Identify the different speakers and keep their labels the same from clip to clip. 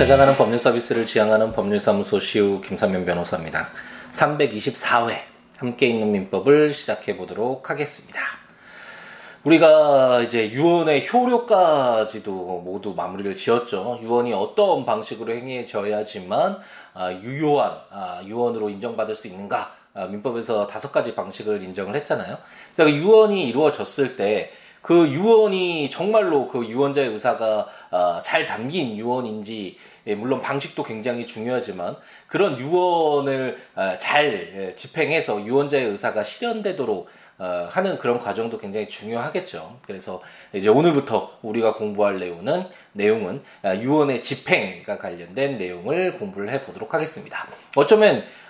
Speaker 1: 찾아가는 법률 서비스를 지향하는 법률사무소 시우 김삼면 변호사입니다. 324회 함께 있는 민법을 시작해 보도록 하겠습니다. 우리가 이제 유언의 효력까지도 모두 마무리를 지었죠. 유언이 어떤 방식으로 행해져야지만 아, 유효한 아, 유언으로 인정받을 수 있는가? 아, 민법에서 다섯 가지 방식을 인정을 했잖아요. 그래서 그 유언이 이루어졌을 때 그 유언이 정말로 그 유언자의 의사가 잘 담긴 유언인지 예, 물론 방식도 굉장히 중요하지만 그런 유언을 잘 예, 집행해서 유언자의 의사가 실현되도록 어, 하는 그런 과정도 굉장히 중요하겠죠. 그래서 이제 오늘부터 우리가 공부할 내용은 내용은 아, 유언의 집행과 관련된 내용을 공부를 해 보도록 하겠습니다. 어쩌면 어,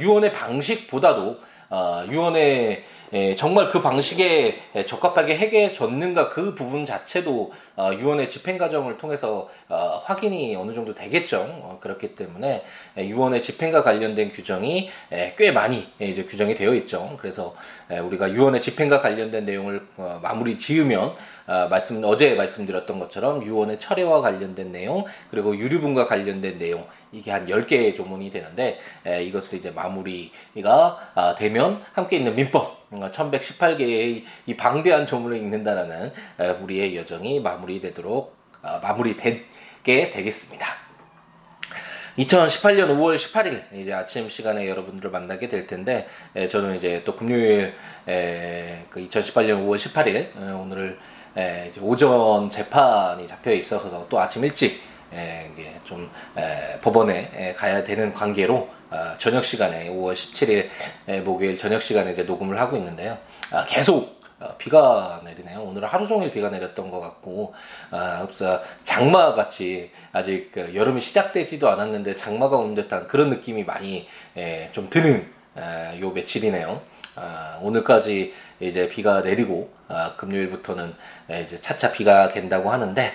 Speaker 1: 유언의 방식보다도 어, 유언의 예, 정말 그 방식에 적합하게 해결졌는가 그 부분 자체도 어, 유언의 집행 과정을 통해서 어, 확인이 어느 정도 되겠죠. 어, 그렇기 때문에 예, 유언의 집행과 관련된 규정이 예, 꽤 많이 예, 이제 규정이 되어 있죠. 그래서 예, 우리가 유언의 집행과 관련된 내용을 어, 마무리 지으면 어, 말씀 어제 말씀드렸던 것처럼 유언의 철회와 관련된 내용 그리고 유류분과 관련된 내용 이게 한 10개의 조문이 되는데 에, 이것을 이제 마무리가 아, 되면 함께 있는 민법 1118개의 음, 이 방대한 조문을 읽는다라는 에, 우리의 여정이 마무리되도록 아, 마무리되게 되겠습니다. 2018년 5월 18일 이제 아침 시간에 여러분들을 만나게 될 텐데 에, 저는 이제 또 금요일 에, 그 2018년 5월 18일 오늘을 에, 오전 재판이 잡혀 있어서 또 아침 일찍 에, 이게 좀 에, 법원에 에, 가야 되는 관계로 어, 저녁 시간에 5월 17일 에, 목요일 저녁 시간에 이제 녹음을 하고 있는데요. 아, 계속 어, 비가 내리네요. 오늘 하루 종일 비가 내렸던 것 같고, 아, 그래서 장마 같이 아직 그 여름이 시작되지도 않았는데 장마가 온 듯한 그런 느낌이 많이 에, 좀 드는 에, 요 며칠이네요. 아, 오늘까지 이제 비가 내리고 아, 금요일부터는 이제 차차 비가 갠다고 하는데 예,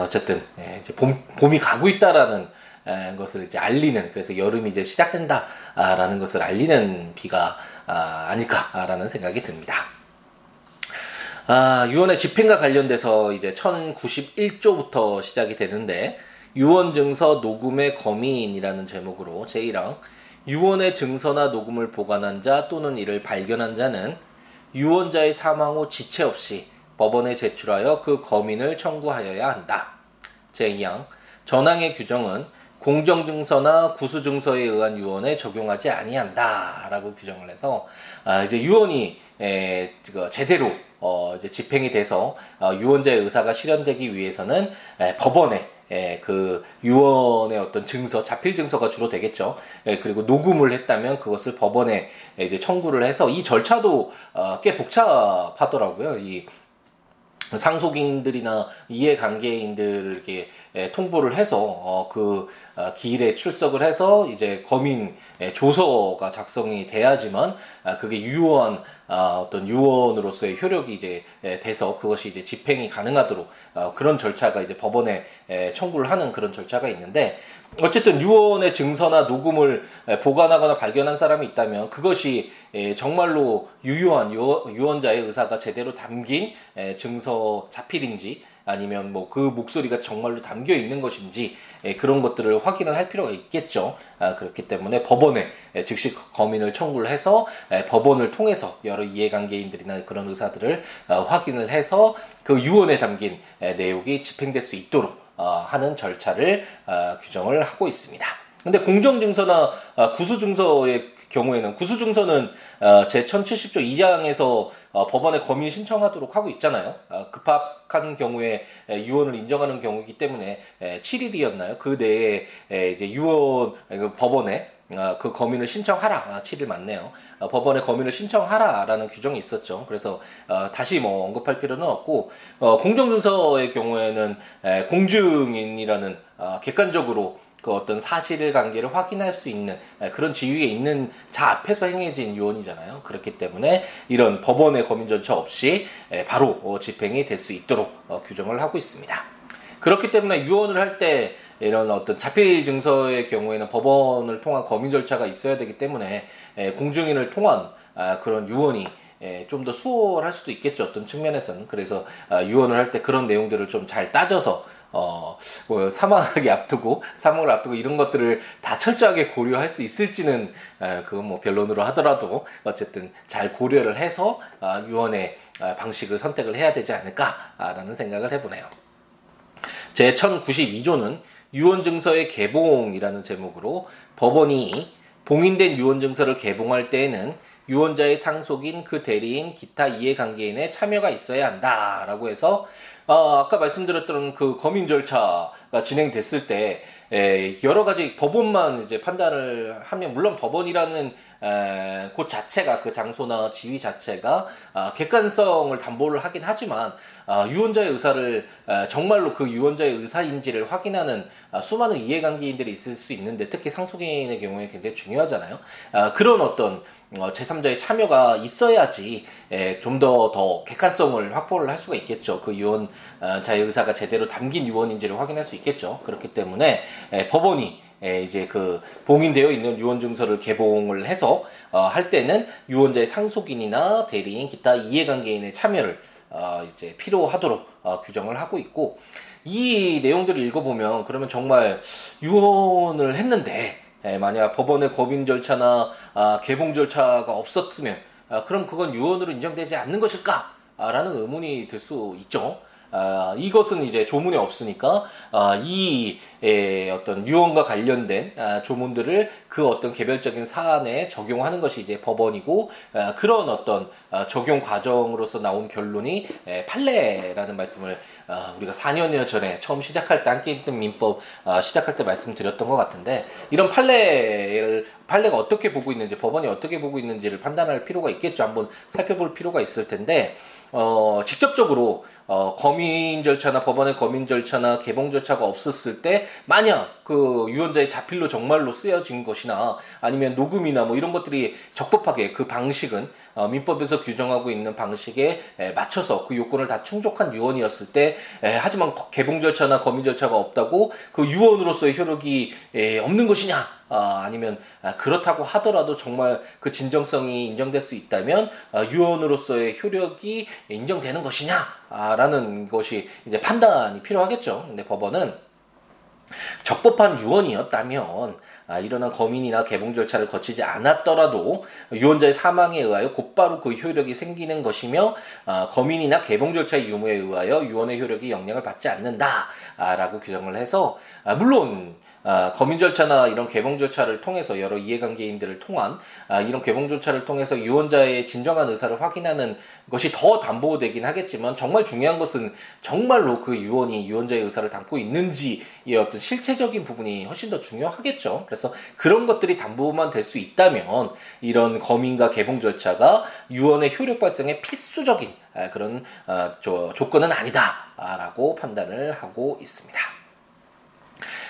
Speaker 1: 어쨌든 예, 이제 봄, 봄이 가고 있다라는 예, 것을 이제 알리는 그래서 여름이 이제 시작된다라는 것을 알리는 비가 아, 아닐까라는 생각이 듭니다. 아, 유언의 집행과 관련돼서 이제 1091조부터 시작이 되는데 유언 증서 녹음의 거민이라는 제목으로 제1항 유언의 증서나 녹음을 보관한 자 또는 이를 발견한 자는 유언자의 사망 후 지체 없이 법원에 제출하여 그 거민을 청구하여야 한다. 제2항 전항의 규정은 공정증서나 구수증서에 의한 유언에 적용하지 아니한다라고 규정을 해서 아, 이제 유언이 에, 제대로 어, 이제 집행이 돼서 어, 유언자의 의사가 실현되기 위해서는 에, 법원에 예, 그 유언의 어떤 증서, 자필 증서가 주로 되겠죠. 예, 그리고 녹음을 했다면 그것을 법원에 이제 청구를 해서 이 절차도 어, 꽤 복잡하더라고요. 이 상속인들이나 이해관계인들에게 통보를 해서 어, 그 어, 기일에 출석을 해서 이제 검인 조서가 작성이 돼야지만 아, 그게 유효한 아, 어떤 유언으로서의 효력이 이제 돼서 그것이 이제 집행이 가능하도록 어, 그런 절차가 이제 법원에 청구를 하는 그런 절차가 있는데 어쨌든 유언의 증서나 녹음을 보관하거나 발견한 사람이 있다면 그것이 정말로 유효한 유언자의 의사가 제대로 담긴 증서 자필인지 아니면 뭐 그 목소리가 정말로 담겨 있는 것인지 그런 것들을 확인을 할 필요가 있겠죠. 아, 그렇기 때문에 법원에 즉시 검인을 청구를 해서 법원을 통해서 여러 이해관계인들이나 그런 의사들을 어, 확인을 해서 그 유언에 담긴 내용이 집행될 수 있도록 어, 하는 절차를 어, 규정을 하고 있습니다. 근데 공정증서나 구수증서의 경우에는 구수증서는 제 1070조 2장에서 법원에 검인 신청하도록 하고 있잖아요. 급박한 경우에 유언을 인정하는 경우이기 때문에 7일이었나요? 그 내에 이제 유언 그 법원에 어, 그 검인을 신청하라. 아, 7일 맞네요. 어, 법원에 검인을 신청하라라는 규정이 있었죠. 그래서 어, 다시 뭐 언급할 필요는 없고 어, 공정준서의 경우에는 에, 공증인이라는 어, 객관적으로 그 어떤 사실 관계를 확인할 수 있는 에, 그런 지위에 있는 자 앞에서 행해진 유언이잖아요. 그렇기 때문에 이런 법원의 검인 절차 없이 에, 바로 어, 집행이 될 수 있도록 어, 규정을 하고 있습니다. 그렇기 때문에 유언을 할때 이런 어떤 자필 증서의 경우에는 법원을 통한 검인 절차가 있어야 되기 때문에 공증인을 통한 아, 그런 유언이 좀 더 수월할 수도 있겠죠 어떤 측면에서는 그래서 아, 유언을 할 때 그런 내용들을 좀 잘 따져서 어, 뭐 사망하기 앞두고 사망을 앞두고 이런 것들을 다 철저하게 고려할 수 있을지는 에, 그건 뭐 변론으로 하더라도 어쨌든 잘 고려를 해서 아, 유언의 아, 방식을 선택을 해야 되지 않을까라는 생각을 해보네요. 제 1092조는 유언증서의 개봉이라는 제목으로 법원이 봉인된 유언증서를 개봉할 때에는 유언자의 상속인 그 대리인 기타 이해관계인의 참여가 있어야 한다라고 해서 어, 아까 말씀드렸던 그 검인 절차가 진행됐을 때 에, 여러 가지 법원만 이제 판단을 하면 물론 법원이라는 에, 곳 자체가 그 장소나 지위 자체가 아, 객관성을 담보를 하긴 하지만 아, 유언자의 의사를 에, 정말로 그 유언자의 의사인지를 확인하는 아, 수많은 이해관계인들이 있을 수 있는데 특히 상속인의 경우에 굉장히 중요하잖아요. 아, 그런 어떤 어, 제3자의 참여가 있어야지 좀 더더 더 객관성을 확보를 할 수가 있겠죠. 그 유언자의 의사가 제대로 담긴 유언인지를 확인할 수 있 겠죠. 그렇기 때문에 에, 법원이 에, 이제 그 봉인되어 있는 유언 증서를 개봉을 해서 어, 할 때는 유언자의 상속인이나 대리인 기타 이해관계인의 참여를 어, 이제 필요하도록 어, 규정을 하고 있고 이 내용들을 읽어보면 그러면 정말 유언을 했는데 에, 만약 법원의 법인 절차나 아, 개봉 절차가 없었으면 아, 그럼 그건 유언으로 인정되지 않는 것일까? 라는 의문이 들 수 있죠. 아, 이것은 이제 조문에 없으니까 아, 이 에, 어떤 유언과 관련된 아, 조문들을 그 어떤 개별적인 사안에 적용하는 것이 이제 법원이고 아, 그런 어떤 아, 적용 과정으로서 나온 결론이 에, 판례라는 말씀을 아, 우리가 4년여 전에 처음 시작할 때 함께 있던 민법 아, 시작할 때 말씀드렸던 것 같은데 이런 판례를 판례가 어떻게 보고 있는지 법원이 어떻게 보고 있는지를 판단할 필요가 있겠죠. 한번 살펴볼 필요가 있을 텐데 어, 직접적으로 어, 검인 절차나 법원의 검인 절차나 개봉 절차가 없었을 때 만약 그 유언자의 자필로 정말로 쓰여진 것이나 아니면 녹음이나 뭐 이런 것들이 적법하게 그 방식은 어, 민법에서 규정하고 있는 방식에 에, 맞춰서 그 요건을 다 충족한 유언이었을 때 에, 하지만 개봉 절차나 검인 절차가 없다고 그 유언으로서의 효력이 에, 없는 것이냐 아, 아니면 아, 그렇다고 하더라도 정말 그 진정성이 인정될 수 있다면 아, 유언으로서의 효력이 인정되는 것이냐라는 것이 이제 판단이 필요하겠죠. 근데 법원은 적법한 유언이었다면 아, 일어난 검인이나 개봉 절차를 거치지 않았더라도 유언자의 사망에 의하여 곧바로 그 효력이 생기는 것이며 아, 검인이나 개봉 절차의 유무에 의하여 유언의 효력이 영향을 받지 않는다라고 규정을 해서 아, 물론 아, 검인 절차나 이런 개봉 절차를 통해서 여러 이해관계인들을 통한 아, 이런 개봉 절차를 통해서 유언자의 진정한 의사를 확인하는 것이 더 담보되긴 하겠지만 정말 중요한 것은 정말로 그 유언이 유언자의 의사를 담고 있는지의 어떤 실체적인 부분이 훨씬 더 중요하겠죠. 그래서 그런 것들이 담보만 될 수 있다면 이런 검인과 개봉 절차가 유언의 효력 발생에 필수적인 아, 그런 어, 조건은 아니다라고 판단을 하고 있습니다.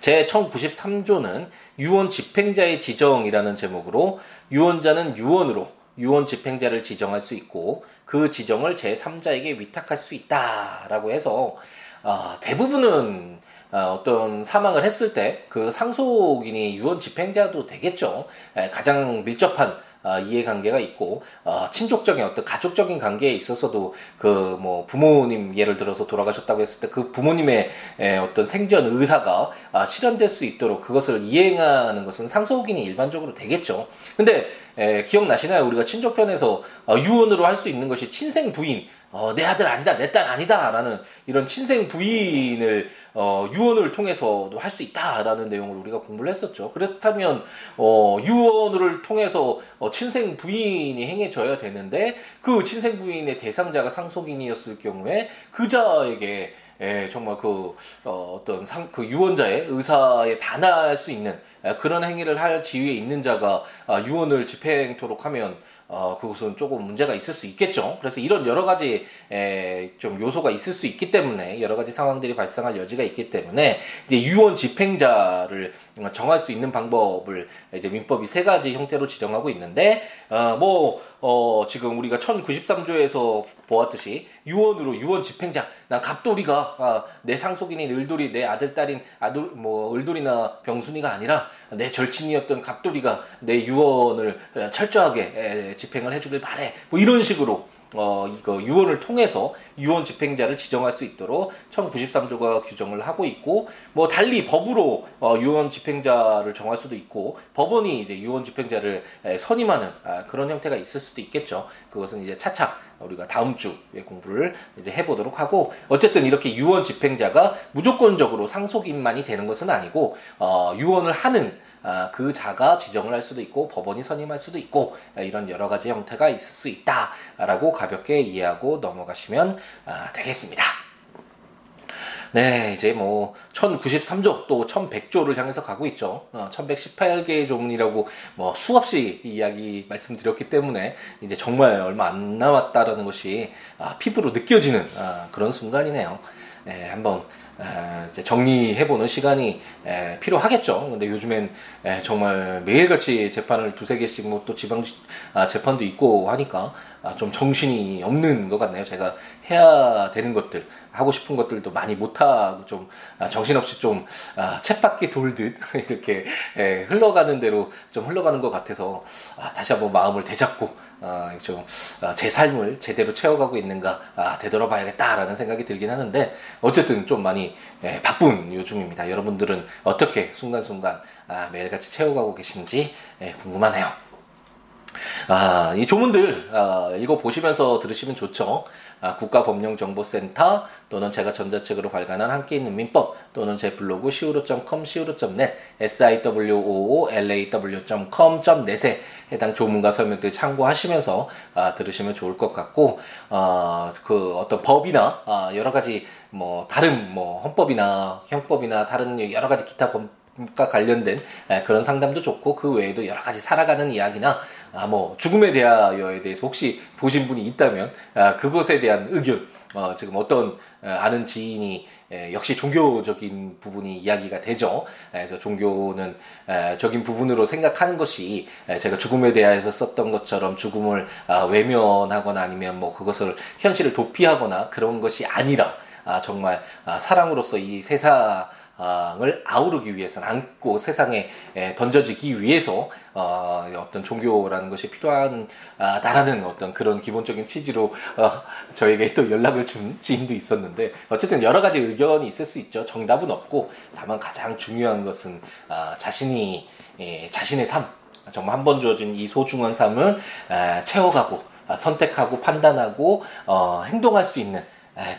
Speaker 1: 제 1093조는 유언 집행자의 지정이라는 제목으로 유언자는 유언으로 유언 집행자를 지정할 수 있고 그 지정을 제 3자에게 위탁할 수 있다라고 해서 어, 대부분은 어, 떤 사망을 했을 때 그 상속인이 유언 집행자도 되겠죠. 에, 가장 밀접한 어, 이해관계가 있고 어, 친족적인 어떤 가족적인 관계에 있어서도 그 뭐 부모님 예를 들어서 돌아가셨다고 했을 때 그 부모님의 에, 어떤 생전 의사가 아, 실현될 수 있도록 그것을 이행하는 것은 상속인이 일반적으로 되겠죠. 근데 에, 기억나시나요? 우리가 친족편에서 어, 유언으로 할 수 있는 것이 친생 부인 어, 내 아들 아니다, 내 딸 아니다라는 이런 친생 부인을 어, 유언을 통해서도 할 수 있다라는 내용을 우리가 공부를 했었죠. 그렇다면 어, 유언을 통해서 어, 친생 부인이 행해져야 되는데 그 친생 부인의 대상자가 상속인이었을 경우에 그자에게 예, 정말 그 어, 어떤 상, 그 유언자의 의사에 반할 수 있는 예, 그런 행위를 할 지위에 있는 자가 아, 유언을 집행토록 하면 어, 그것은 조금 문제가 있을 수 있겠죠. 그래서 이런 여러 가지 에, 좀 요소가 있을 수 있기 때문에 여러 가지 상황들이 발생할 여지가 있기 때문에 이제 유언 집행자를 정할 수 있는 방법을 이제 민법이 세 가지 형태로 지정하고 있는데 어, 뭐 어, 지금 우리가 1093조에서 보았듯이 유언으로 유언 집행자 난 갑돌이가 아, 내 상속인인 을돌이 내 아들 딸인 아들 뭐 을돌이나 병순이가 아니라 내 절친이었던 갑돌이가 내 유언을 철저하게 집행을 해주길 바래 뭐 이런 식으로 어, 이거 유언을 통해서 유언 집행자를 지정할 수 있도록 1093조가 규정을 하고 있고 뭐 달리 법으로 어, 유언 집행자를 정할 수도 있고 법원이 이제 유언 집행자를 에, 선임하는 아, 그런 형태가 있을 수도 있겠죠. 그것은 이제 차차 우리가 다음 주에 공부를 이제 해보도록 하고 어쨌든 이렇게 유언 집행자가 무조건적으로 상속인만이 되는 것은 아니고 어, 유언을 하는 아, 그 자가 지정을 할 수도 있고 법원이 선임할 수도 있고 아, 이런 여러 가지 형태가 있을 수 있다라고 가볍게 이해하고 넘어가시면 아, 되겠습니다. 네, 이제 뭐 1093조 또 1100조를 향해서 가고 있죠. 어, 1118개의 조문이라고 뭐 수없이 이야기 말씀드렸기 때문에 이제 정말 얼마 안 남았다라는 것이 아, 피부로 느껴지는 아, 그런 순간이네요. 네, 한번 정리해보는 시간이 필요하겠죠. 근데 요즘엔 정말 매일같이 재판을 두세 개씩 뭐 또 지방 아, 재판도 있고 하니까 아, 좀 정신이 없는 것 같네요. 제가 해야 되는 것들, 하고 싶은 것들도 많이 못하고 좀 아, 정신없이 좀 챗바퀴 돌듯 이렇게 흘러가는 대로 좀 흘러가는 것 같아서 다시 한번 마음을 되잡고 좀 제 삶을 제대로 채워가고 있는가 되돌아봐야겠다라는 생각이 들긴 하는데 어쨌든 좀 많이 예, 바쁜 요즘입니다. 여러분들은 어떻게 순간순간 아, 매일같이 채워가고 계신지 예, 궁금하네요. 아, 이 조문들 아, 읽어보시면서 들으시면 좋죠. 아, 국가법령정보센터 또는 제가 전자책으로 발간한 함께 있는 민법 또는 제 블로그 siwo.com, siwo.net, siwoolaw.com.net에 해당 조문과 설명들 참고하시면서 아, 들으시면 좋을 것 같고 어, 그 어떤 법이나 아, 여러 가지 뭐 다른 뭐 헌법이나 형법이나 다른 여러 가지 기타 법 과 관련된 그런 상담도 좋고 그 외에도 여러 가지 살아가는 이야기나 아 뭐 죽음에 대하여에 대해서 혹시 보신 분이 있다면 아 그것에 대한 의견 어, 지금 어떤 아는 지인이 역시 종교적인 부분이 이야기가 되죠. 그래서 종교는 적인 부분으로 생각하는 것이 제가 죽음에 대해서 썼던 것처럼 죽음을 아, 외면하거나 아니면 뭐 그것을 현실을 도피하거나 그런 것이 아니라 아, 정말 아, 사랑으로서 이 세상 을 아우르기 위해서는 안고 세상에 던져지기 위해서 어, 어떤 종교라는 것이 필요하다라는 어떤 그런 기본적인 취지로 어, 저에게 또 연락을 준 지인도 있었는데 어쨌든 여러 가지 의견이 있을 수 있죠. 정답은 없고 다만 가장 중요한 것은 어, 자신이 자신의 삶 정말 한 번 주어진 이 소중한 삶을 채워가고 선택하고 판단하고 행동할 수 있는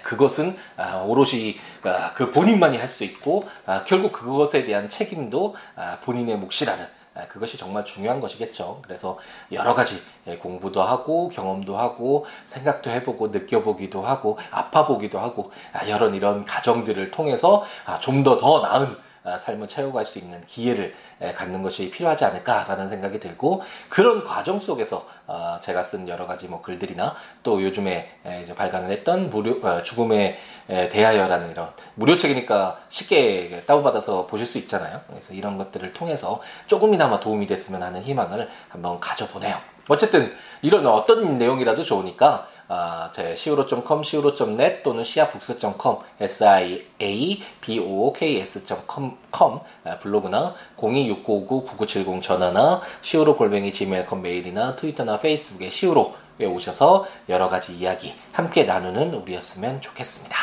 Speaker 1: 그것은 아, 오롯이 아, 그 본인만이 할 수 있고 아, 결국 그것에 대한 책임도 본인의 몫이라는 그것이 정말 중요한 것이겠죠. 그래서 여러 가지 예, 공부도 하고 경험도 하고 생각도 해보고 느껴보기도 하고 아파보기도 하고 이런 이런 과정들을 통해서 좀 더더 나은 아, 삶을 채워갈 수 있는 기회를 갖는 것이 필요하지 않을까라는 생각이 들고 그런 과정 속에서 아, 제가 쓴 여러 가지 뭐 글들이나 또 요즘에 이제 발간을 했던 무료 어, 죽음에 대하여라는 이런 무료 책이니까 쉽게 다운받아서 보실 수 있잖아요. 그래서 이런 것들을 통해서 조금이나마 도움이 됐으면 하는 희망을 한번 가져보네요. 어쨌든 이런 어떤 내용이라도 좋으니까 아, 제 siwo.com, siwo.net 또는 siabooks.com, siabooks.com 아, 블로그나 026959-9970 전화나 siwo 골뱅이 gmail.com 메일이나 트위터나 페이스북에 siwo에 오셔서 여러 가지 이야기 함께 나누는 우리였으면 좋겠습니다.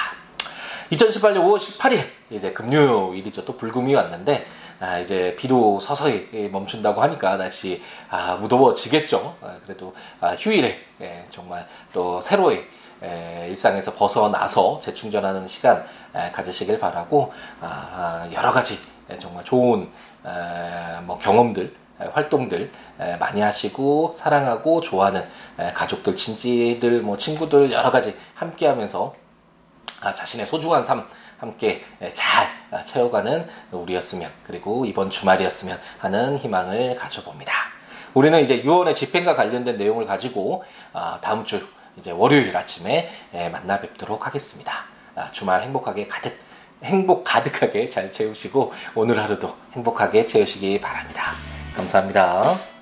Speaker 1: 2018년 5월 18일 이제 금요일이죠. 또 불금이 왔는데 아, 이제 비도 서서히 멈춘다고 하니까 날씨 아, 무더워지겠죠. 아, 그래도 아, 휴일에 예, 정말 또 새로이 에, 일상에서 벗어나서 재충전하는 시간 에, 가지시길 바라고 아, 여러 가지 에, 정말 좋은 에, 뭐 경험들 활동들 많이 하시고 사랑하고 좋아하는 가족들, 친지들, 뭐 친구들 여러 가지 함께하면서 아, 자신의 소중한 삶 함께 잘 채워가는 우리였으면 그리고 이번 주말이었으면 하는 희망을 가져봅니다. 우리는 이제 유언의 집행과 관련된 내용을 가지고 아, 다음 주 이제 월요일 아침에 만나 뵙도록 하겠습니다. 아, 주말 행복하게 가득 행복 가득하게 잘 채우시고 오늘 하루도 행복하게 채우시기 바랍니다. 감사합니다.